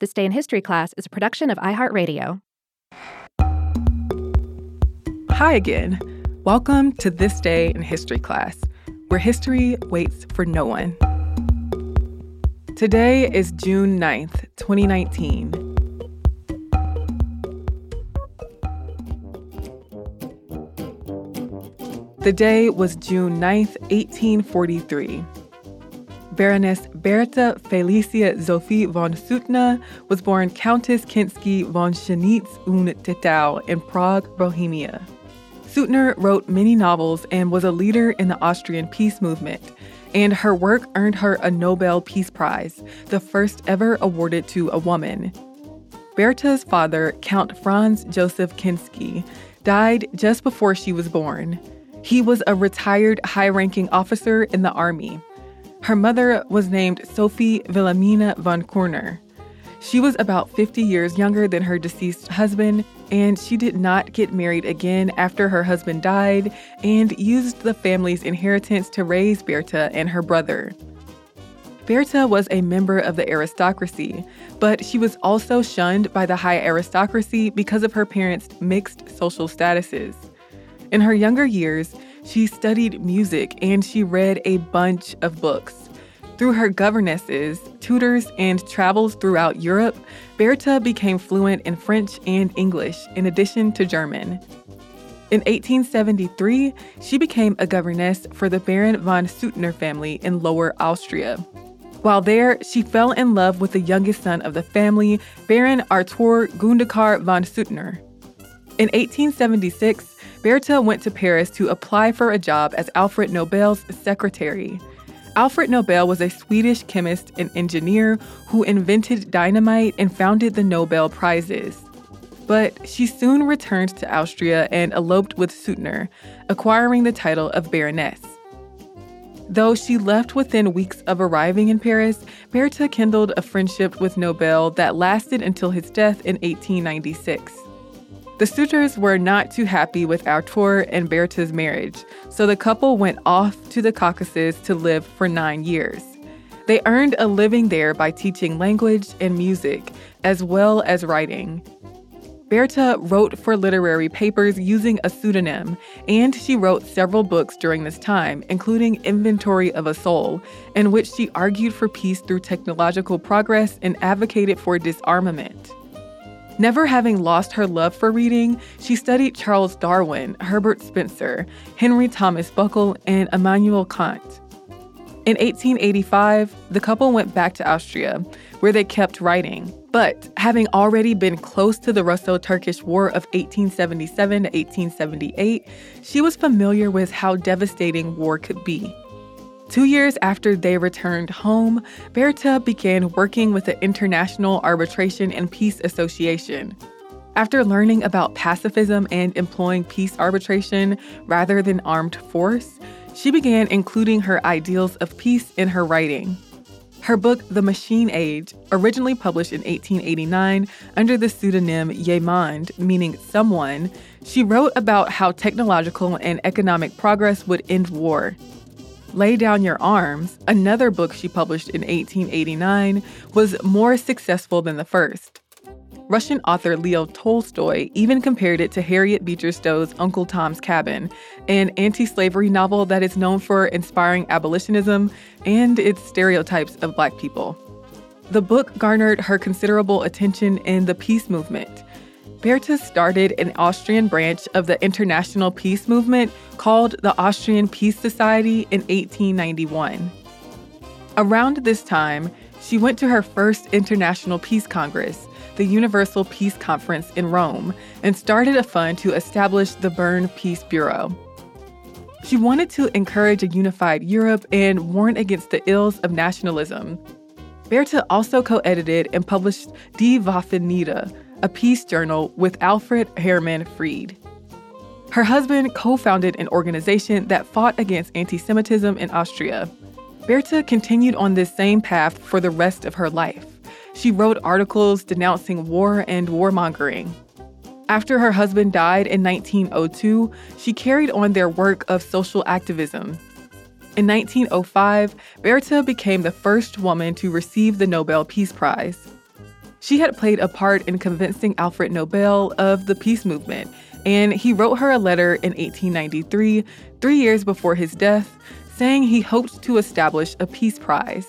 This Day in History class is a production of iHeartRadio. Hi again. Welcome to This Day in History class, where history waits for no one. Today is June 9th, 2019. The day was June 9th, 1843. Baroness Bertha Felicia Sophie von Suttner was born Countess Kinsky von Schnitz und Tettau in Prague, Bohemia. Suttner wrote many novels and was a leader in the Austrian peace movement, and her work earned her a Nobel Peace Prize, the first ever awarded to a woman. Bertha's father, Count Franz Joseph Kinsky, died just before she was born. He was a retired high ranking officer in the army. Her mother was named Sophie Wilhelmina von Korner. She was about 50 years younger than her deceased husband, and she did not get married again after her husband died and used the family's inheritance to raise Bertha and her brother. Bertha was a member of the aristocracy, but she was also shunned by the high aristocracy because of her parents' mixed social statuses. In her younger years, she studied music and she read a bunch of books. Through her governesses, tutors, and travels throughout Europe, Bertha became fluent in French and English, in addition to German. In 1873, she became a governess for the Baron von Suttner family in Lower Austria. While there, she fell in love with the youngest son of the family, Baron Artur Gundaccar von Suttner. In 1876, Bertha went to Paris to apply for a job as Alfred Nobel's secretary. Alfred Nobel was a Swedish chemist and engineer who invented dynamite and founded the Nobel Prizes. But she soon returned to Austria and eloped with Suttner, acquiring the title of Baroness. Though she left within weeks of arriving in Paris, Bertha kindled a friendship with Nobel that lasted until his death in 1896. The Suttners were not too happy with Artur and Bertha's marriage, so the couple went off to the Caucasus to live for nine years. They earned a living there by teaching language and music, as well as writing. Bertha wrote for literary papers using a pseudonym, and she wrote several books during this time, including Inventory of a Soul, in which she argued for peace through technological progress and advocated for disarmament. Never having lost her love for reading, she studied Charles Darwin, Herbert Spencer, Henry Thomas Buckle, and Immanuel Kant. In 1885, the couple went back to Austria, where they kept writing. But having already been close to the Russo Turkish War of 1877 to 1878, she was familiar with how devastating war could be. Two years after they returned home, Bertha began working with the International Arbitration and Peace Association. After learning about pacifism and employing peace arbitration rather than armed force, she began including her ideals of peace in her writing. Her book, The Machine Age, originally published in 1889 under the pseudonym Jemand, meaning someone, she wrote about how technological and economic progress would end war. Lay Down Your Arms, another book she published in 1889, was more successful than the first. Russian author Leo Tolstoy even compared it to Harriet Beecher Stowe's Uncle Tom's Cabin, an anti slavery novel that is known for inspiring abolitionism and its stereotypes of black people. The book garnered her considerable attention in the peace movement. Bertha started an Austrian branch of the international peace movement called the Austrian Peace Society in 1891. Around this time, she went to her first International Peace Congress, the Universal Peace Conference in Rome, and started a fund to establish the Bern Peace Bureau. She wanted to encourage a unified Europe and warn against the ills of nationalism. Bertha also co edited and published Die Waffen Nieder, a peace journal with Alfred Hermann Fried. Her husband co founded an organization that fought against anti Semitism in Austria. Bertha continued on this same path for the rest of her life. She wrote articles denouncing war and warmongering. After her husband died in 1902, she carried on their work of social activism. In 1905, Bertha became the first woman to receive the Nobel Peace Prize. She had played a part in convincing Alfred Nobel of the peace movement, and he wrote her a letter in 1893, three years before his death, saying he hoped to establish a peace prize.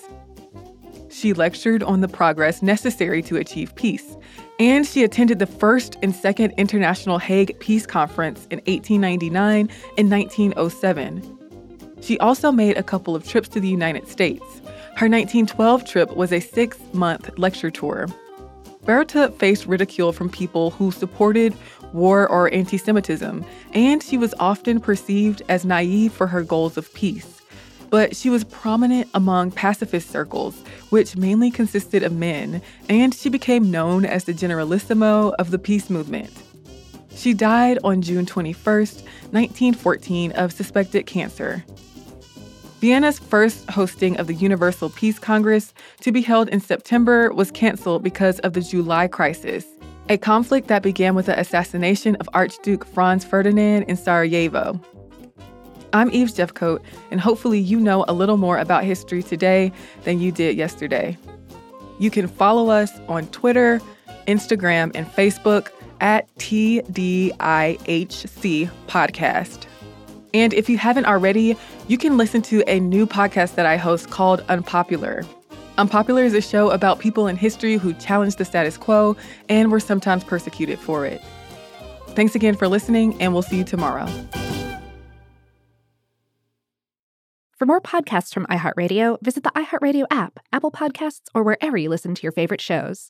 She lectured on the progress necessary to achieve peace, and she attended the first and second International Hague Peace Conference in 1899 and 1907. She also made a couple of trips to the United States. Her 1912 trip was a six month lecture tour. Bertha faced ridicule from people who supported war or anti Semitism, and she was often perceived as naive for her goals of peace. But she was prominent among pacifist circles, which mainly consisted of men, and she became known as the Generalissimo of the peace movement. She died on June 21, 1914, of suspected cancer. Vienna's first hosting of the Universal Peace Congress, to be held in September, was canceled because of the July crisis, a conflict that began with the assassination of Archduke Franz Ferdinand in Sarajevo. I'm Eve Jeffcoat, and hopefully, you know a little more about history today than you did yesterday. You can follow us on Twitter, Instagram, and Facebook at TDIHC Podcast. And if you haven't already, you can listen to a new podcast that I host called Unpopular. Unpopular is a show about people in history who challenged the status quo and were sometimes persecuted for it. Thanks again for listening, and we'll see you tomorrow. For more podcasts from iHeartRadio, visit the iHeartRadio app, Apple Podcasts, or wherever you listen to your favorite shows.